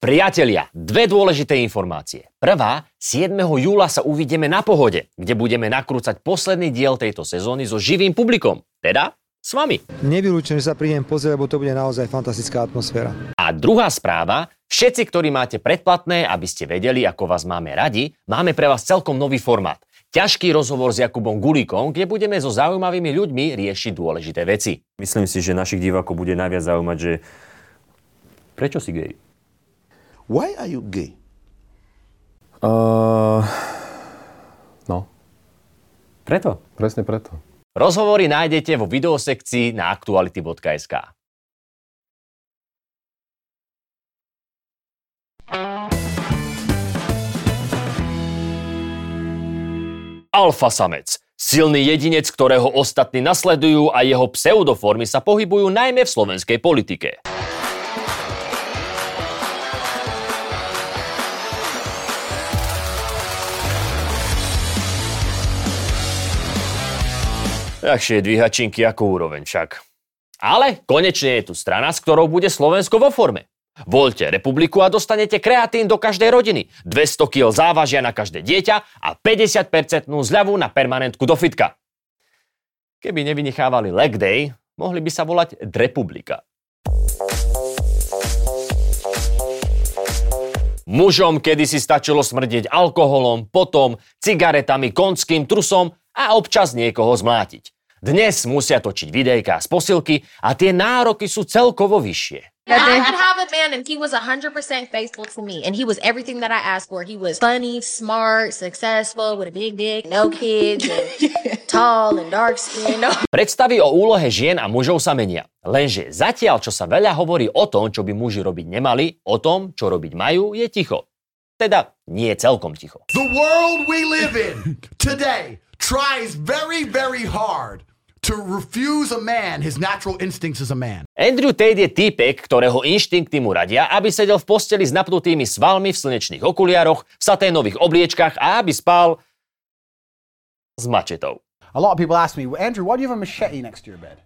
Priatelia, dve dôležité informácie. Prvá, 7. júla sa uvidíme na pohode, kde budeme nakrúcať posledný diel tejto sezóny so živým publikom. Teda s vami. Nevylúčujem, že sa prídem pozrieť, lebo to bude naozaj fantastická atmosféra. A druhá správa, všetci, ktorí máte predplatné, aby ste vedeli, ako vás máme radi, máme pre vás celkom nový formát. Ťažký rozhovor s Jakubom Gulíkom, kde budeme so zaujímavými ľuďmi riešiť dôležité veci. Myslím si, že našich divákov bude najviac zaujímať, že prečo si gay? Why are you gay? Uh, no, Preto. presne preto. Rozhovory nájdete vo videosekcii na aktuality.sk. Alfa samec. Silný jedinec, ktorého ostatní nasledujú a jeho pseudoformy sa pohybujú najmä v slovenskej politike. Ľahšie je dvíhať činky ako úroveň však. Ale konečne je tu strana, s ktorou bude Slovensko vo forme. Voľte republiku a dostanete kreatín do každej rodiny, 200 kg závažia na každé dieťa a 50% zľavu na permanentku do fitka. Keby nevynechávali leg day, mohli by sa volať Republika. Mužom kedysi stačilo smrdieť alkoholom, potom cigaretami, konským trusom a občas niekoho zmlátiť. Dnes musia točiť videjká z posilky a tie nároky sú celkovo vyššie. I have a man and he was 100% faithful to me. And he was everything that I asked for. He was funny, smart, successful, with a big dick, no kids, and tall and dark skin. No. Predstavy o úlohe žien a mužov sa menia. Lenže zatiaľ, čo sa veľa hovorí o tom, čo by muži robiť nemali, o tom, čo robiť majú, je ticho. Teda nie celkom ticho. The world we live in today tries very, very hard to refuse a man his natural instincts as a man. Andrew Tate je týpek, ktorého inštinkty mu radia, aby sedel v posteli s napnutými svalmi v slnečných okuliároch, v saténových obliečkach a aby spal s mačetou. A lot of people ask me, Andrew, why do you have a machete next to your bed?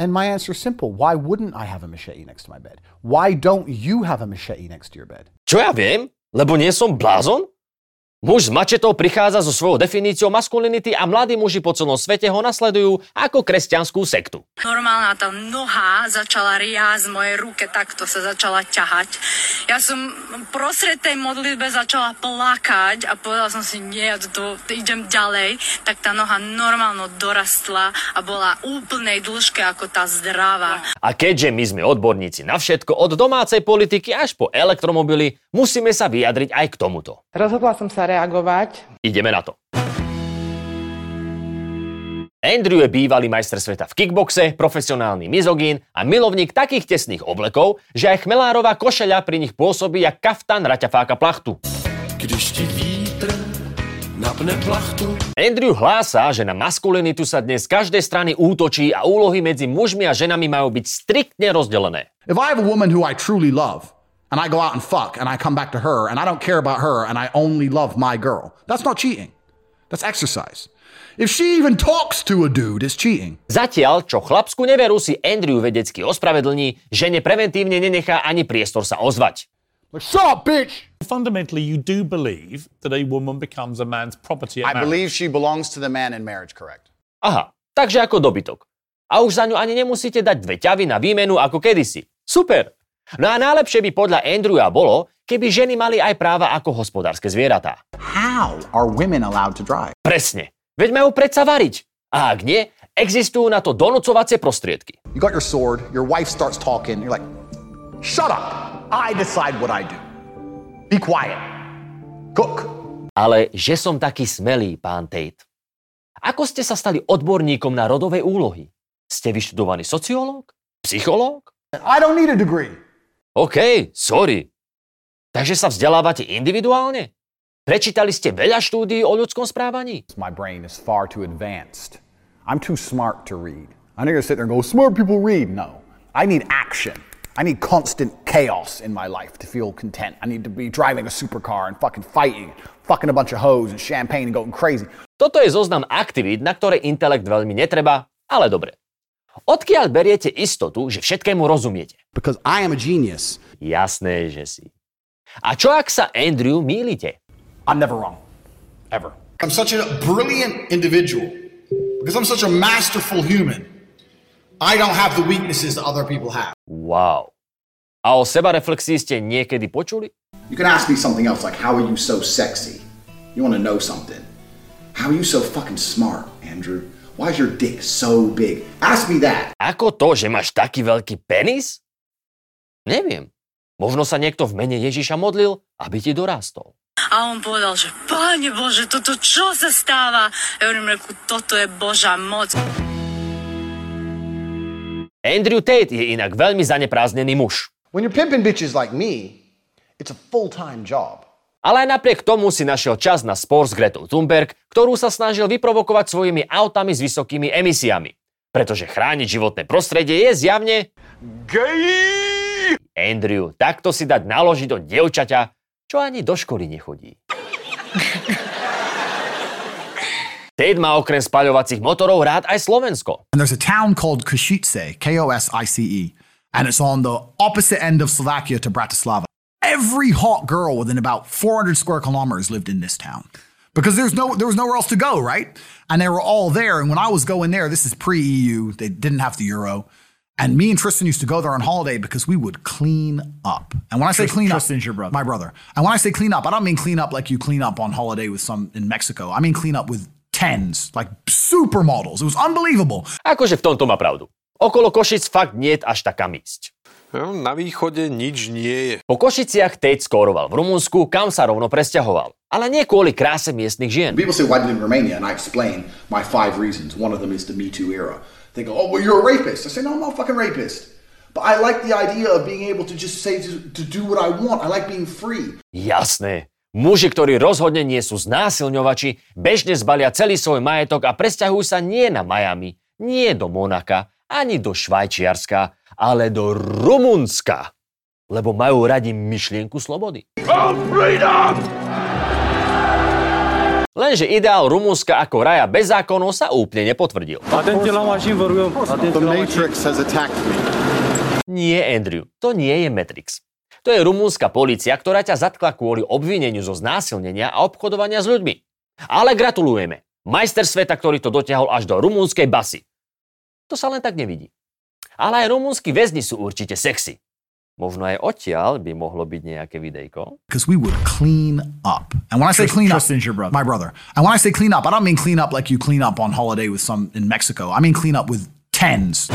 And my answer is simple. Why wouldn't I have a machete next to my bed? Why don't you have a machete next to your bed? Čo ja viem? Lebo nie som blázon? Muž s mačetou prichádza so svojou definíciou maskulinity a mladí muži po celom svete ho nasledujú ako kresťanskú sektu. Normálna tá noha začala riať z mojej ruke, takto sa začala ťahať. Ja som prosred tej modlitbe začala plakať a povedala som si, nie, ja to, to idem ďalej. Tak tá noha normálno dorastla a bola úplnej dĺžke ako tá zdravá. A keďže my sme odborníci na všetko, od domácej politiky až po elektromobily, musíme sa vyjadriť aj k tomuto. Rozhodla som sa reagovať. Ideme na to. Andrew je bývalý majster sveta v kickboxe, profesionálny mizogín a milovník takých tesných oblekov, že aj chmelárová košeľa pri nich pôsobí jak kaftan raťafáka plachtu. Když ti vítr napne plachtu. Andrew hlása, že na maskulinitu sa dnes z každej strany útočí a úlohy medzi mužmi a ženami majú byť striktne rozdelené. If I have a woman who I truly love, and I go out and fuck, and I come back to her, and I don't care about her, and I only love my girl, that's not cheating. That's exercise. If she even talks to a dude, it's cheating. Zatiaľ, čo chlapskú neveru si Andrew vedecky ospravedlní, žene preventívne nenechá ani priestor sa ozvať. Like, shut up, bitch! Fundamentally, you do believe that a woman becomes a man's property at I marriage. believe she belongs to the man in marriage, correct? Aha, takže ako dobytok. A už za ňu ani nemusíte dať dve ťavy na výmenu ako kedysi. Super! No a najlepšie by podľa Andrewa bolo, keby ženy mali aj práva ako hospodárske zvieratá. How are women allowed to drive? Presne. Veď majú predsa variť. A ak nie, existujú na to donúcovacie prostriedky. You got your sword, your wife starts talking, you're like, shut up! I decide what I do. Be quiet. Cook. Ale že som taký smelý, pán Tate. Ako ste sa stali odborníkom na rodové úlohy? Ste vyštudovaný sociológ? Psychológ? I don't need a degree. OK, sorry. Takže sa vzdelávate individuálne? Prečítali ste veľa štúdií o ľudskom správaní? My brain is far too advanced. I'm too smart to read. I'm not gonna sit there and go, smart people read. No. I need action. I need constant chaos in my life to feel content. I need to be driving a supercar and fucking fighting, fucking a bunch of hoes and champagne and going crazy. Toto je zoznam aktivít, na ktoré intelekt veľmi netreba, ale dobre. Odkiaľ beriete istotu, že všetkému rozumiete? Because I am a genius. Jasné, že si. A čo ak sa Andrew mýlite? I'm never wrong. Ever. I'm such a brilliant individual because I'm such a masterful human. I don't have the weaknesses that other people have. Wow. A o sebareflexii ste niekedy počuli? You can ask me something else like, how are you so sexy? You want to know something. How are you so fucking smart, Andrew? Why is your dick so big? Ask me that. Ako to, že máš taký veľký penis? Neviem. Možno sa niekto v mene Ježiša modlil, aby ti dorástol. A on povedal, že Pane Bože, toto čo sa stáva? Ja hovorím, reku, toto je Božá moc. Andrew Tate je inak veľmi zanepráznený muž. When you're pimping bitches like me, it's a full-time job. Ale aj napriek tomu si našiel čas na spor s Gretou Thunberg, ktorú sa snažil vyprovokovať svojimi autami s vysokými emisiami. Pretože chrániť životné prostredie je zjavne... Gay! Andrew, takto si dať naložiť do dievčaťa, čo ani do školy nechodí. Tate má okrem spaľovacích motorov rád aj Slovensko. And there's a town called Košice, K-O-S-I-C-E, and it's on the opposite end of Slovakia to Bratislava. Every hot girl within about 400 square kilometers lived in this town because there's no there was nowhere else to go, right? And they were all there. And when I was going there, this is pre-EU, they didn't have the euro. And me and Tristan used to go there on holiday because we would clean up. And when I say Tris- clean Tristan's up, your brother. my brother. And when I say clean up, I don't mean clean up like you clean up on holiday with some in Mexico. I mean clean up with tens, like supermodels. It was unbelievable. Akože v tomto má pravdu. Okolo Košic fakt nie je až taká mísť. No, na východe nič nie je. Po Košiciach Tate skóroval v Rumunsku, kam sa rovno presťahoval. Ale nie kvôli kráse miestnych žien. People say, why did in Romania? And I explain my five reasons. One of them is the Me Too era. They go, oh, well, you're a rapist. I say, no, I'm not a fucking rapist. But I like the idea of being able to just say, to, to do what I want. I like being free. Jasné. Muži, ktorí rozhodne nie sú znásilňovači, bežne zbalia celý svoj majetok a presťahujú sa nie na Miami, nie do Monaka, ani do Švajčiarska, ale do Rumunska. Lebo majú radi myšlienku slobody. Lenže ideál Rumunska ako raja bez zákonov sa úplne nepotvrdil. The Matrix has attacked me. Nie, Andrew, to nie je Matrix. To je rumúnska polícia, ktorá ťa zatkla kvôli obvineniu zo znásilnenia a obchodovania s ľuďmi. Ale gratulujeme. Majster sveta, ktorý to dotiahol až do rumúnskej basy. To sa len tak nevidí. Ale aj rumúnsky väzni sú určite sexy. Možno aj odtiaľ by mohlo byť nejaké videjko. because we would clean up. And when I say clean up, Tristan's your brother. my brother. And when I say clean up, I don't mean clean up like you clean up on holiday with some in Mexico. I mean clean up with tens.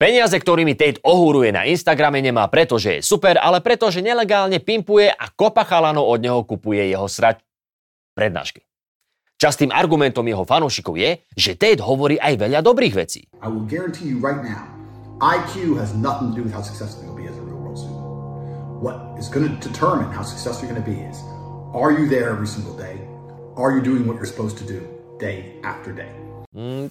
Peniaze, ktorými Tate ohúruje na Instagrame, nemá preto, že je super, ale preto, že nelegálne pimpuje a kopa chalanov od neho kupuje jeho srač prednášky. Častým argumentom jeho fanúšikov je, že Tate hovorí aj veľa dobrých vecí. I will guarantee you right now, IQ has nothing to do with how successful you'll be as a real world student. What is going to determine how successful you're going to be is are you there every single day? Are you doing what you're supposed to do day after day? Mm,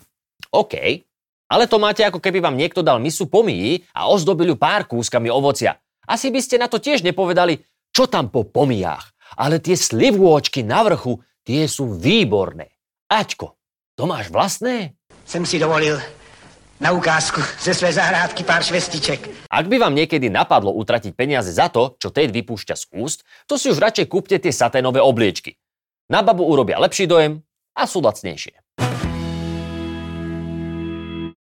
OK, ale to máte ako keby vám niekto dal misu pomíji a ozdobil ju pár kúskami ovocia. Asi by ste na to tiež nepovedali, čo tam po pomijách. Ale tie slivôčky na vrchu, tie sú výborné. Aťko, to máš vlastné? Jsem si dovolil na ukázku ze své zahrádky pár švestiček. Ak by vám niekedy napadlo utratiť peniaze za to, čo Tate vypúšťa z úst, to si už radšej kúpte tie saténové obliečky. Na babu urobia lepší dojem a sú lacnejšie.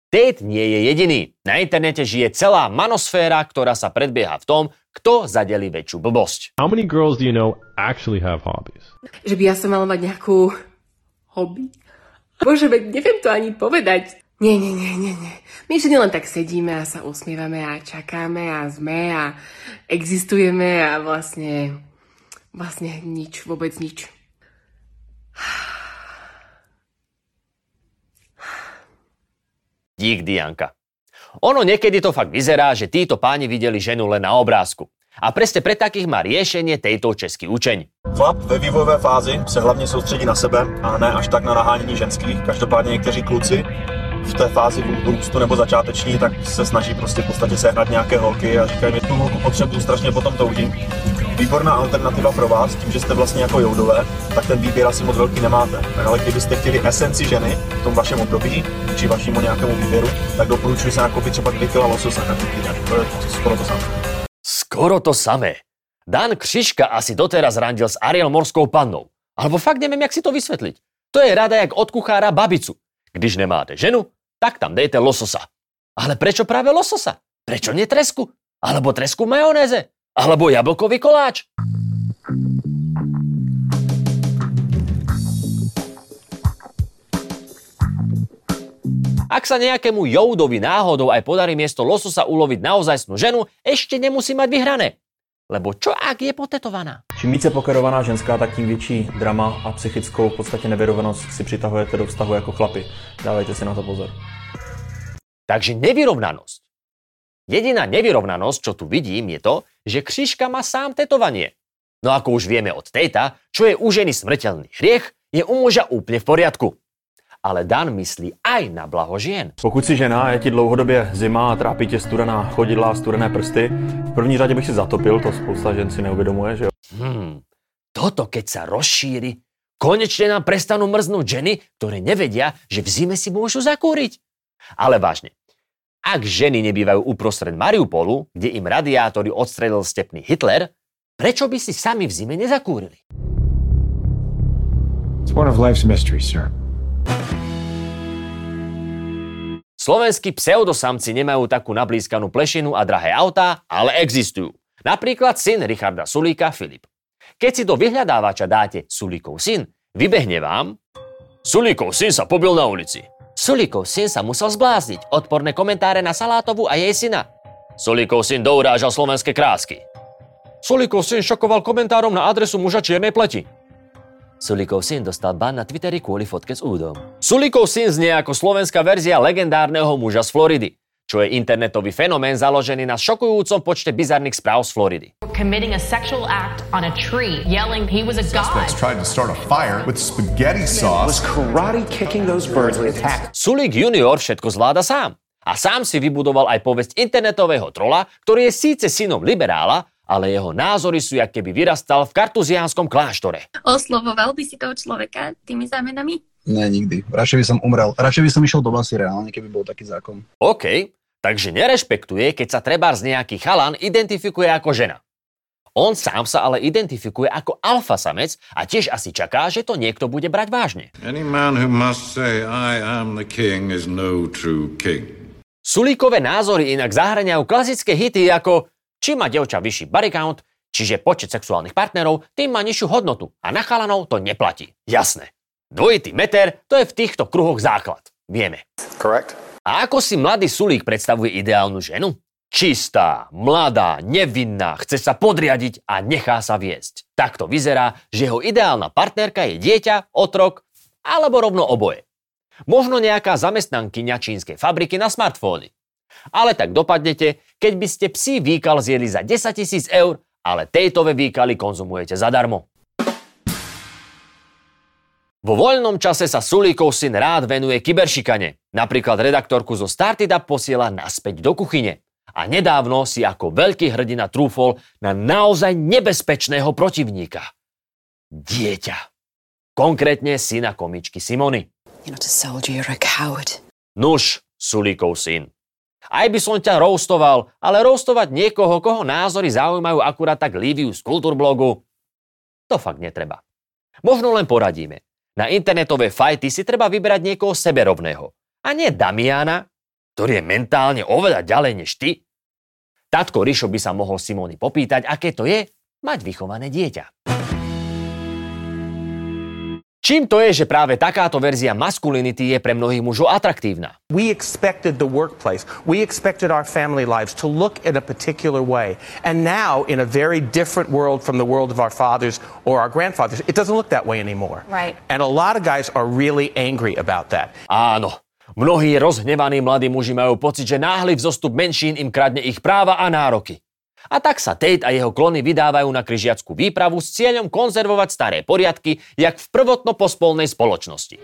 Tate nie je jediný. Na internete žije celá manosféra, ktorá sa predbieha v tom, kto zadeli väčšiu blbosť. How many girls do you know actually have hobbies? Že by ja som mala mať nejakú hobby. Bože, veď neviem to ani povedať. Nie, nie, nie, nie, nie. My všetci len tak sedíme a sa usmievame a čakáme a sme a existujeme a vlastne, vlastne nič, vôbec nič. Dík, Dianka. Ono niekedy to fakt vyzerá, že títo páni videli ženu len na obrázku. A presne pre takých má riešenie tejto český učeň. Chlap ve vývojové fázi se hlavně soustředí na sebe a ne až tak na nahánění ženských. Každopádně někteří kluci v té fázi růstu nebo začáteční, tak se snaží prostě v podstatě sehnat nějaké holky a říkají mi, tu holku potřebuju, strašně potom toužím. výborná alternativa pro vás, tím, že jste vlastně jako joudové, tak ten výběr asi moc velký nemáte. Ale kdybyste chtěli esenci ženy v tom vašem období, či vašemu nějakému výběru, tak doporučuji se nakoupit třeba 2 kg lososa týden. To je skoro to samé. Skoro to samé. Dan Křiška asi doteraz randil s Ariel Morskou pannou. Alebo fakt neviem, jak si to vysvetliť. To je rada jak od kuchára babicu. Když nemáte ženu, tak tam dejte lososa. Ale prečo práve lososa? Prečo nie tresku? Alebo tresku majonéze? Alebo jablkový koláč? Ak sa nejakému joudovi náhodou aj podarí miesto lososa uloviť naozajstnú ženu, ešte nemusí mať vyhrané. Lebo čo ak je potetovaná? Čím více pokerovaná ženská, tak tím větší drama a psychickou v podstatě nevyrovenost si přitahujete do vztahu jako chlapi. Dávajte si na to pozor. Takže nevyrovnanosť. Jediná nevyrovnanosť, čo tu vidím, je to, že Křiška má sám tetovanie. No ako už vieme od tejta, čo je u ženy smrteľný hriech, je u muža úplne v poriadku. Ale Dan myslí aj na blaho žien. Pokud si žena, je ti dlouhodobě zima a trápí tě studená chodidla a studené prsty, v první řadě bych si zatopil, to spousta žen si neuvědomuje, že jo. Hmm, toto keď sa rozšíri, konečne nám prestanú mrznúť ženy, ktoré nevedia, že v zime si môžu zakúriť. Ale vážne, ak ženy nebývajú uprostred Mariupolu, kde im radiátory odstrelil stepný Hitler, prečo by si sami v zime nezakúrili? It's one of life's mysteries, sir. Slovenskí pseudosamci nemajú takú nablískanú plešinu a drahé autá, ale existujú. Napríklad syn Richarda Sulíka, Filip. Keď si do vyhľadávača dáte Sulíkov syn, vybehne vám Sulíkov syn sa pobil na ulici. Sulíkov syn sa musel zblázniť. Odporné komentáre na Salátovu a jej syna. Sulíkov syn dourážal slovenské krásky. Sulíkov syn šokoval komentárom na adresu muža čiernej pleti. Sulíkov syn dostal ban na Twitteri kvôli fotke s údom. Sulíkov syn znie ako slovenská verzia legendárneho muža z Floridy, čo je internetový fenomén založený na šokujúcom počte bizarných správ z Floridy. committing a sexual act on a tree, yelling he was a god. Suspects tried to start a fire with spaghetti sauce. Was karate kicking those birds with attack. Sulík junior všetko zvláda sám. A sám si vybudoval aj povesť internetového trola, ktorý je síce synom liberála, ale jeho názory sú, jak keby vyrastal v kartuziánskom kláštore. Oslovoval by si toho človeka tými zámenami? Ne, nikdy. Radšej by som umrel. Radšej by som išiel do basy reálne, keby bol taký zákon. OK, takže nerešpektuje, keď sa trebárs nejaký chalan identifikuje ako žena. On sám sa ale identifikuje ako alfa samec a tiež asi čaká, že to niekto bude brať vážne. Any man who must say, I am the king, is no true king. Sulíkové názory inak zahraňajú klasické hity ako čím má devča vyšší body count, čiže počet sexuálnych partnerov, tým má nižšiu hodnotu a na chalanov to neplatí. Jasné. Dvojitý meter, to je v týchto kruhoch základ. Vieme. Correct. A ako si mladý Sulík predstavuje ideálnu ženu? Čistá, mladá, nevinná, chce sa podriadiť a nechá sa viesť. Takto vyzerá, že jeho ideálna partnerka je dieťa, otrok alebo rovno oboje. Možno nejaká zamestnankyňa čínskej fabriky na smartfóny. Ale tak dopadnete, keď by ste psí výkal zjedli za 10 tisíc eur, ale tejtové výkaly konzumujete zadarmo. Vo voľnom čase sa Sulíkov syn rád venuje kyberšikane. Napríklad redaktorku zo Started Up posiela naspäť do kuchyne. A nedávno si ako veľký hrdina trúfol na naozaj nebezpečného protivníka. Dieťa. Konkrétne syna komičky Simony. Soldier. Nuž, Sulíkov syn. Aj by som ťa roastoval, ale roastovať niekoho, koho názory zaujímajú akurát tak Liviu z Kultúrblogu, to fakt netreba. Možno len poradíme. Na internetové fajty si treba vyberať niekoho seberovného. A nie Damiana, ktorý je mentálne oveľa ďalej než ty. Tatko Rišo by sa mohol Simony popýtať, aké to je mať vychované dieťa. Čím to je, že práve takáto verzia maskulinity je pre mnohých mužov atraktívna? We expected the workplace, we expected our family lives to look in a particular way. And now, in a very different world from the world of our fathers or our grandfathers, it doesn't look that way anymore. Right. And a lot of guys are really angry about that. Áno, mnohí rozhnevaní mladí muži majú pocit, že náhly vzostup menšín im kradne ich práva a nároky. A tak sa Tate a jeho klony vydávajú na kryžiackú výpravu s cieľom konzervovať staré poriadky, jak v prvotno-pospolnej spoločnosti.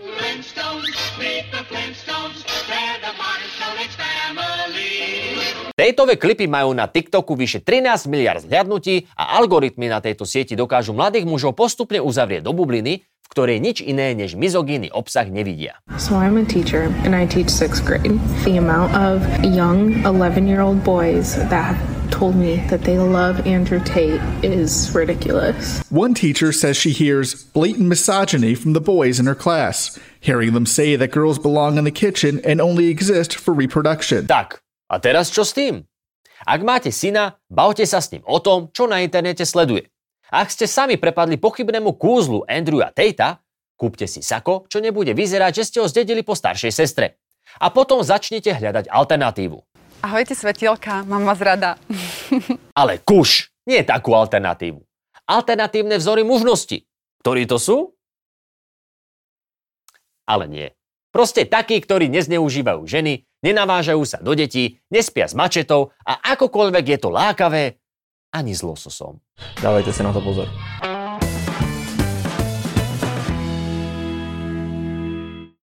Tejtové klipy majú na TikToku vyše 13 miliard zhľadnutí a algoritmy na tejto sieti dokážu mladých mužov postupne uzavrieť do bubliny, v ktorej nič iné než mizogíny obsah nevidia. So I'm a teacher and I teach sixth grade. The amount of young 11 year old boys that have told me that they love Andrew Tate is ridiculous. One teacher says she hears blatant misogyny from the boys in her class, hearing them say that girls belong in the kitchen and only exist for reproduction. Tak, a teraz čo s tým? Ak máte syna, bavte sa s ním o tom, čo na internete sleduje. Ak ste sami prepadli pochybnému kúzlu Andrewa Tatea, kúpte si sako, čo nebude vyzerať, že ste ho zdedili po staršej sestre. A potom začnite hľadať alternatívu. Ahojte svetielka, mám vás rada. Ale kuš, nie takú alternatívu. Alternatívne vzory mužnosti. Ktorí to sú? Ale nie. Proste takí, ktorí nezneužívajú ženy, nenavážajú sa do detí, nespia s mačetou a akokoľvek je to lákavé, ani s lososom. Dávajte si na to pozor.